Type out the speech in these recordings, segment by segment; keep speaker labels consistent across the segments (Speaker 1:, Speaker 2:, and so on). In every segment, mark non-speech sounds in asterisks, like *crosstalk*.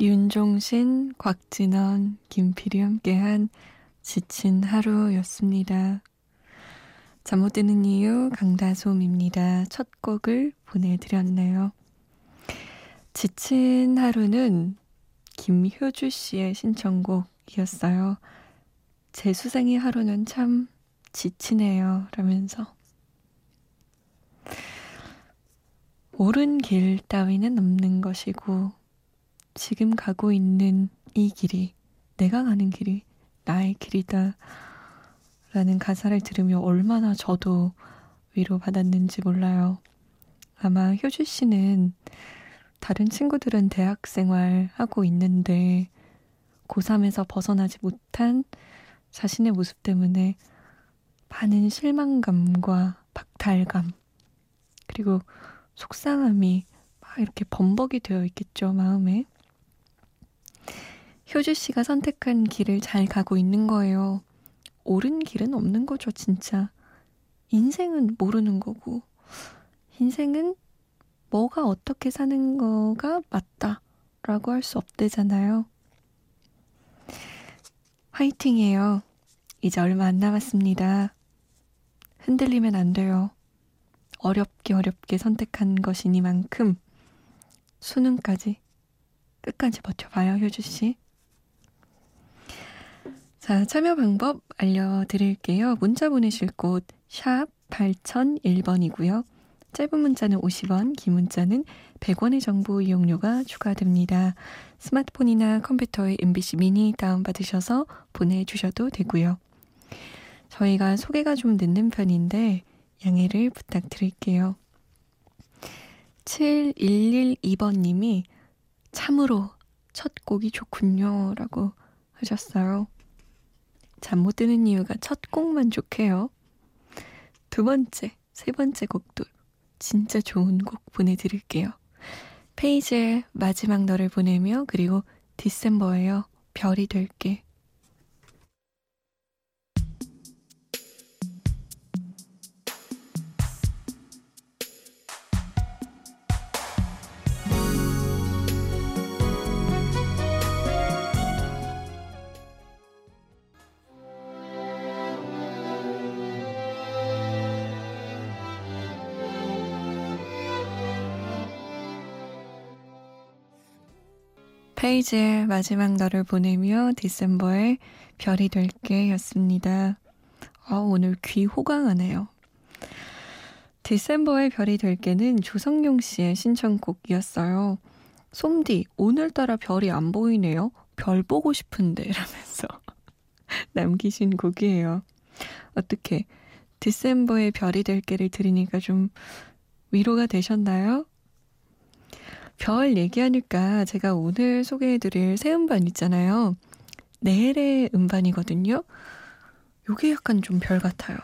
Speaker 1: 윤종신, 곽진원, 김필이 함께한 지친 하루였습니다. 잠 못 드는 이유 강다솜입니다. 첫 곡을 보내드렸네요. 지친 하루는 김효주 씨의 신청곡이었어요. 제 수생의 하루는 참 지치네요. 라면서. 옳은 길 따위는 없는 것이고, 지금 가고 있는 이 길이 내가 가는 길이 나의 길이다. 라는 가사를 들으며 얼마나 저도 위로받았는지 몰라요. 아마 효주 씨는 다른 친구들은 대학 생활 하고 있는데 고3에서 벗어나지 못한 자신의 모습 때문에 많은 실망감과 박탈감 그리고 속상함이 막 이렇게 범벅이 되어 있겠죠, 마음에. 효주 씨가 선택한 길을 잘 가고 있는 거예요. 옳은 길은 없는 거죠, 진짜. 인생은 모르는 거고, 인생은 뭐가 어떻게 사는 거가 맞다라고 할 수 없대잖아요. 화이팅이에요. 이제 얼마 안 남았습니다. 흔들리면 안 돼요. 어렵게 어렵게 선택한 것이니만큼 수능까지 끝까지 버텨봐요, 효주 씨. 자, 참여 방법 알려드릴게요. 문자 보내실 곳, 샵 8001번이고요. 짧은 문자는 50원, 긴 문자는 100원의 정보 이용료가 추가됩니다. 스마트폰이나 컴퓨터에 MBC 미니 다운받으셔서 보내주셔도 되고요. 저희가 소개가 좀 늦는 편인데 양해를 부탁드릴게요. 7112번님이 참으로 첫 곡이 좋군요. 라고 하셨어요. 잠 못 드는 이유가 첫 곡만 좋게요. 두 번째, 세 번째 곡도 진짜 좋은 곡 보내드릴게요. 페이지의 마지막 너를 보내며 그리고 디셈버예요. 별이 될게. 페이지의 마지막 너를 보내며 디셈버의 별이 될게 였습니다. 아, 오늘 귀 호강하네요. 디셈버의 별이 될게는 조성용 씨의 신청곡이었어요. 솜디, 오늘따라 별이 안 보이네요. 별 보고 싶은데 라면서 *laughs* 남기신 곡이에요. 어떻게 디셈버의 별이 될게를 들으니까 좀 위로가 되셨나요? 별 얘기하니까 제가 오늘 소개해드릴 새 음반 있잖아요. 내일의 음반이거든요. 요게 약간 좀 별 같아요.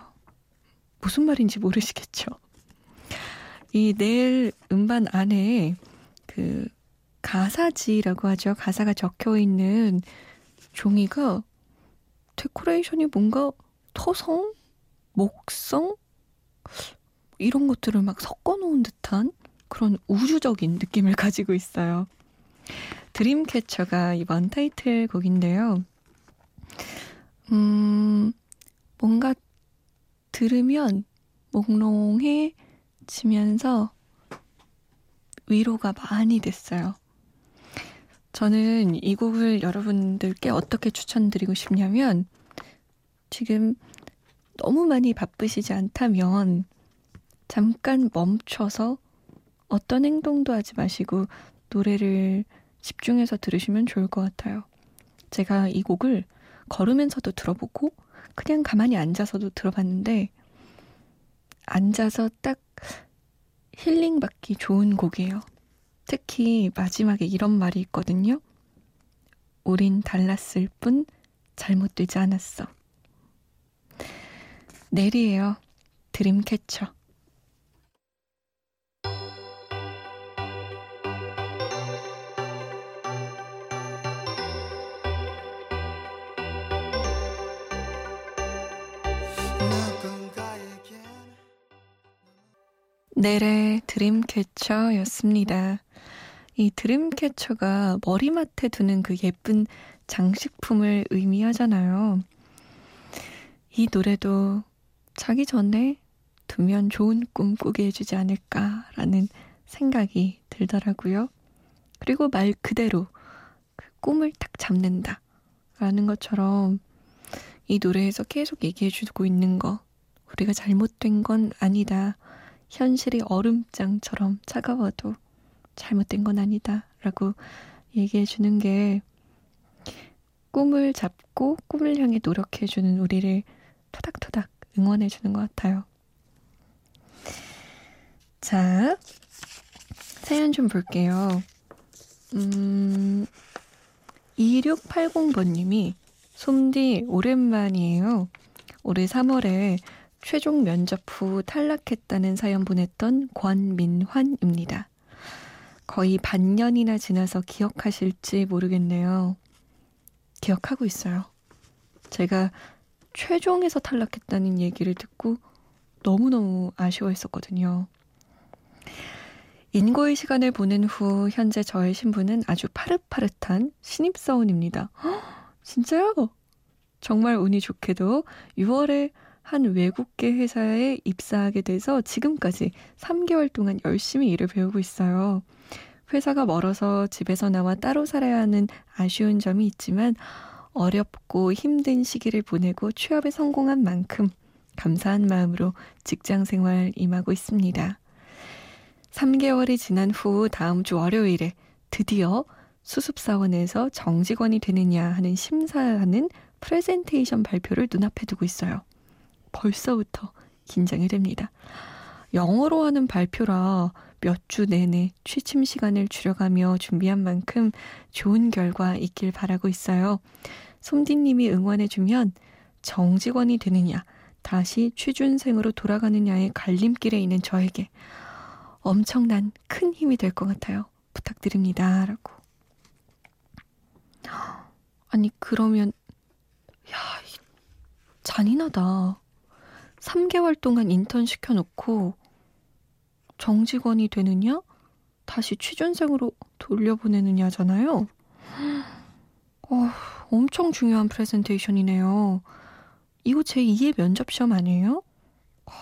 Speaker 1: 무슨 말인지 모르시겠죠? 이 내일 음반 안에 그 가사지라고 하죠. 가사가 적혀 있는 종이가 데코레이션이 뭔가 토성, 목성 이런 것들을 막 섞어 놓은 듯한 그런 우주적인 느낌을 가지고 있어요. 드림캐쳐가 이번 타이틀곡인데요. 음, 뭔가 들으면 몽롱해지면서 위로가 많이 됐어요. 저는 이 곡을 여러분들께 어떻게 추천드리고 싶냐면 지금 너무 많이 바쁘시지 않다면 잠깐 멈춰서 어떤 행동도 하지 마시고 노래를 집중해서 들으시면 좋을 것 같아요. 제가 이 곡을 걸으면서도 들어보고 그냥 가만히 앉아서도 들어봤는데 앉아서 딱 힐링 받기 좋은 곡이에요. 특히 마지막에 이런 말이 있거든요. 우린 달랐을 뿐 잘못되지 않았어. 내리에요. 드림캐쳐. 넬의 드림캐쳐였습니다. 이 드림캐쳐가 머리맡에 두는 그 예쁜 장식품을 의미하잖아요. 이 노래도 자기 전에 두면 좋은 꿈 꾸게 해주지 않을까라는 생각이 들더라고요. 그리고 말 그대로 그 꿈을 딱 잡는다. 라는 것처럼 이 노래에서 계속 얘기해주고 있는 거. 우리가 잘못된 건 아니다. 현실이 얼음장처럼 차가워도 잘못된 건 아니다. 라고 얘기해 주는 게 꿈을 잡고 꿈을 향해 노력해 주는 우리를 토닥토닥 응원해 주는 것 같아요. 자, 사연 좀 볼게요. 음, 2680번님이 솜디 오랜만이에요. 올해 3월에 최종 면접 후 탈락했다는 사연 보냈던 권민환입니다. 거의 반년이나 지나서 기억하실지 모르겠네요. 기억하고 있어요. 제가 최종에서 탈락했다는 얘기를 듣고 너무너무 아쉬워했었거든요. 인고의 시간을 보낸 후 현재 저의 신분은 아주 파릇파릇한 신입사원입니다. 허, *gasps* 진짜요? 정말 운이 좋게도 6월에 한 외국계 회사에 입사하게 돼서 지금까지 3개월 동안 열심히 일을 배우고 있어요. 회사가 멀어서 집에서 나와 따로 살아야 하는 아쉬운 점이 있지만 어렵고 힘든 시기를 보내고 취업에 성공한 만큼 감사한 마음으로 직장 생활 임하고 있습니다. 3개월이 지난 후 다음 주 월요일에 드디어 수습사원에서 정직원이 되느냐 하는 심사하는 프레젠테이션 발표를 눈앞에 두고 있어요. 벌써부터 긴장이 됩니다. 영어로 하는 발표라 몇 주 내내 취침 시간을 줄여가며 준비한 만큼 좋은 결과 있길 바라고 있어요. 솜디님이 응원해주면 정직원이 되느냐, 다시 취준생으로 돌아가느냐의 갈림길에 있는 저에게 엄청난 큰 힘이 될 것 같아요. 부탁드립니다. 라고. 아니, 그러면, 야, 잔인하다. 3개월 동안 인턴 시켜놓고 정직원이 되느냐? 다시 취준생으로 돌려보내느냐잖아요. 어, 엄청 중요한 프레젠테이션이네요. 이거 제 2의 면접 시험 아니에요? 어,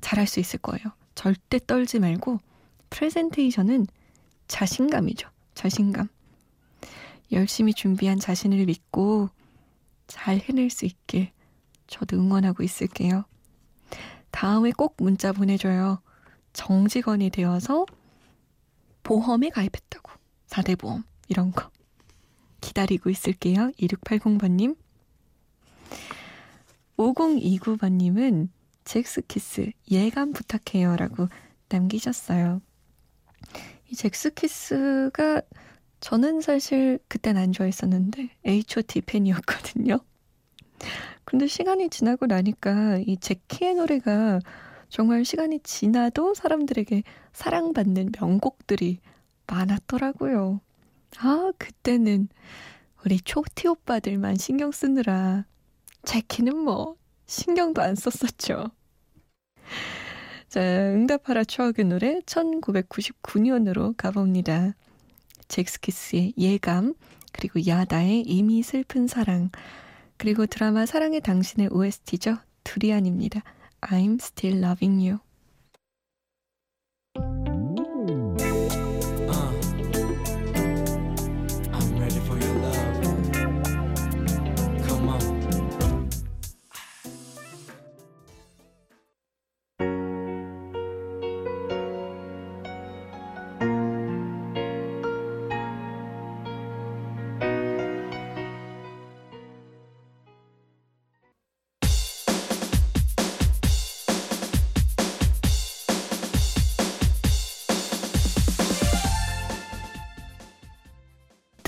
Speaker 1: 잘할 수 있을 거예요. 절대 떨지 말고 프레젠테이션은 자신감이죠. 자신감. 열심히 준비한 자신을 믿고 잘 해낼 수 있길 저도 응원하고 있을게요. 다음에 꼭 문자 보내줘요. 정직원이 되어서 보험에 가입했다고. 4대 보험. 이런 거. 기다리고 있을게요. 2680번님. 5029번님은 잭스키스 예감 부탁해요. 라고 남기셨어요. 이 잭스키스가 저는 사실 그땐 안 좋아했었는데 H.O.T 팬이었거든요. 근데 시간이 지나고 나니까 이 제키의 노래가 정말 시간이 지나도 사람들에게 사랑받는 명곡들이 많았더라고요. 아, 그때는 우리 초티 오빠들만 신경 쓰느라 제키는 뭐 신경도 안 썼었죠. 자, 응답하라 추억의 노래 1999년으로 가봅니다. 잭스키스의 예감, 그리고 야다의 이미 슬픈 사랑, 그리고 드라마 사랑의 당신의 OST죠. 두리안입니다. I'm still loving you.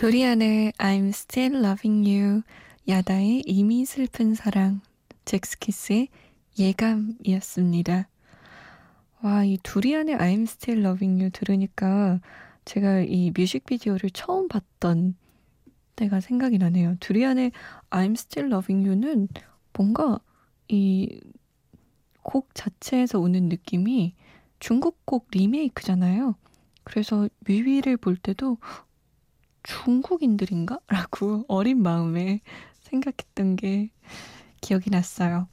Speaker 1: 도리안의 I'm Still Loving You, 야다의 이미 슬픈 사랑, 잭스키스의 예감이었습니다. 와, 이 두리안의 I'm Still Loving You 들으니까 제가 이 뮤직비디오를 처음 봤던 때가 생각이 나네요. 두리안의 I'm Still Loving You는 뭔가 이 곡 자체에서 오는 느낌이 중국 곡 리메이크잖아요. 그래서 뮤비를 볼 때도 중국인들인가? *laughs* 라고 어린 마음에 생각했던 게 기억이 났어요.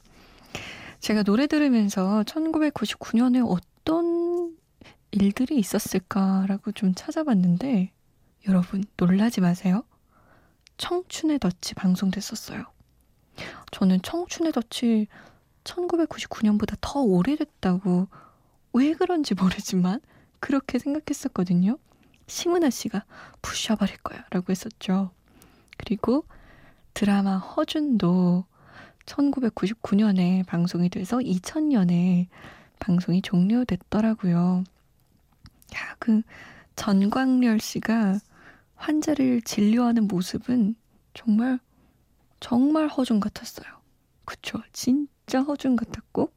Speaker 1: 제가 노래 들으면서 1999년에 어떤 일들이 있었을까라고 좀 찾아봤는데 여러분 놀라지 마세요. 청춘의 덫이 방송됐었어요. 저는 청춘의 덫이 1999년보다 더 오래됐다고 왜 그런지 모르지만 그렇게 생각했었거든요. 심은하 씨가 부셔버릴 거야 라고 했었죠. 그리고 드라마 허준도 1999년에 방송이 돼서 2000년에 방송이 종료됐더라고요. 야, 그 전광렬 씨가 환자를 진료하는 모습은 정말 정말 허준 같았어요. 그쵸? 진짜 허준 같았고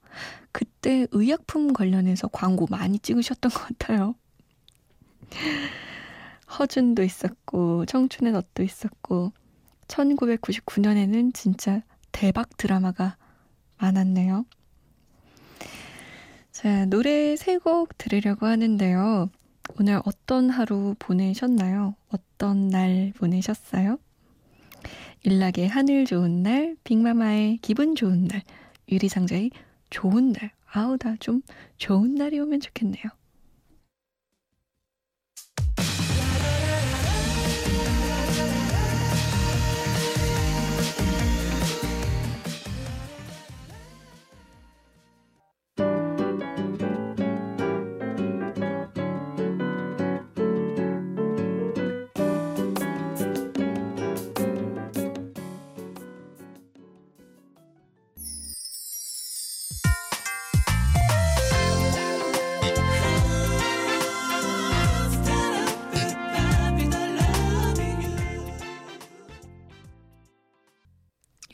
Speaker 1: 그때 의약품 관련해서 광고 많이 찍으셨던 것 같아요. *laughs* 허준도 있었고 청춘의 넛도 있었고 1999년에는 진짜 대박 드라마가 많았네요. 자, 노래 세 곡 들으려고 하는데요. 오늘 어떤 하루 보내셨나요? 어떤 날 보내셨어요? 일락의 하늘 좋은 날, 빅마마의 기분 좋은 날, 유리상자의 좋은 날. 아우, 다 좀 좋은 날이 오면 좋겠네요.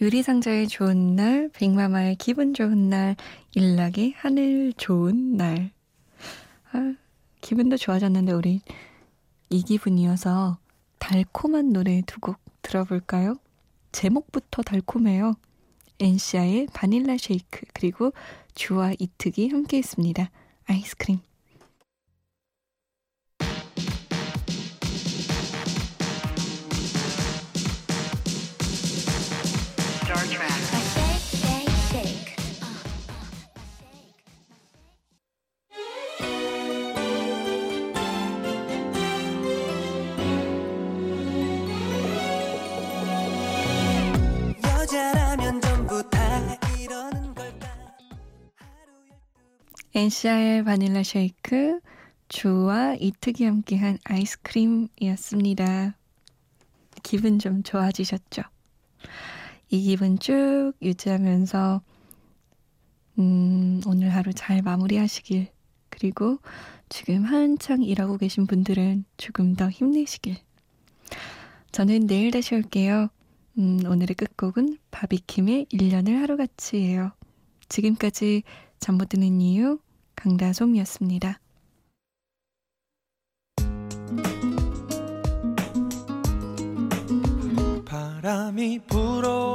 Speaker 1: 유리상자의 좋은 날, 빅마마의 기분 좋은 날, 일락의 하늘 좋은 날. 아, 기분도 좋아졌는데 우리 이 기분이어서 달콤한 노래 두 곡 들어볼까요? 제목부터 달콤해요. 엔시아의 바닐라 쉐이크 그리고 주와 이특이 함께 했습니다. 아이스크림. 엔시아의 바닐라 쉐이크, 주와 이특이 함께한 아이스크림이었습니다. 기분 좀 좋아지셨죠? 이 기분 쭉 유지하면서 음, 오늘 하루 잘 마무리하시길 그리고 지금 한창 일하고 계신 분들은 조금 더 힘내시길 저는 내일 다시 올게요. 음, 오늘의 끝곡은 바비킴의 1년을 하루같이예요. 지금까지 잠 못 드는 이유 강다솜이었습니다. 바람이 불어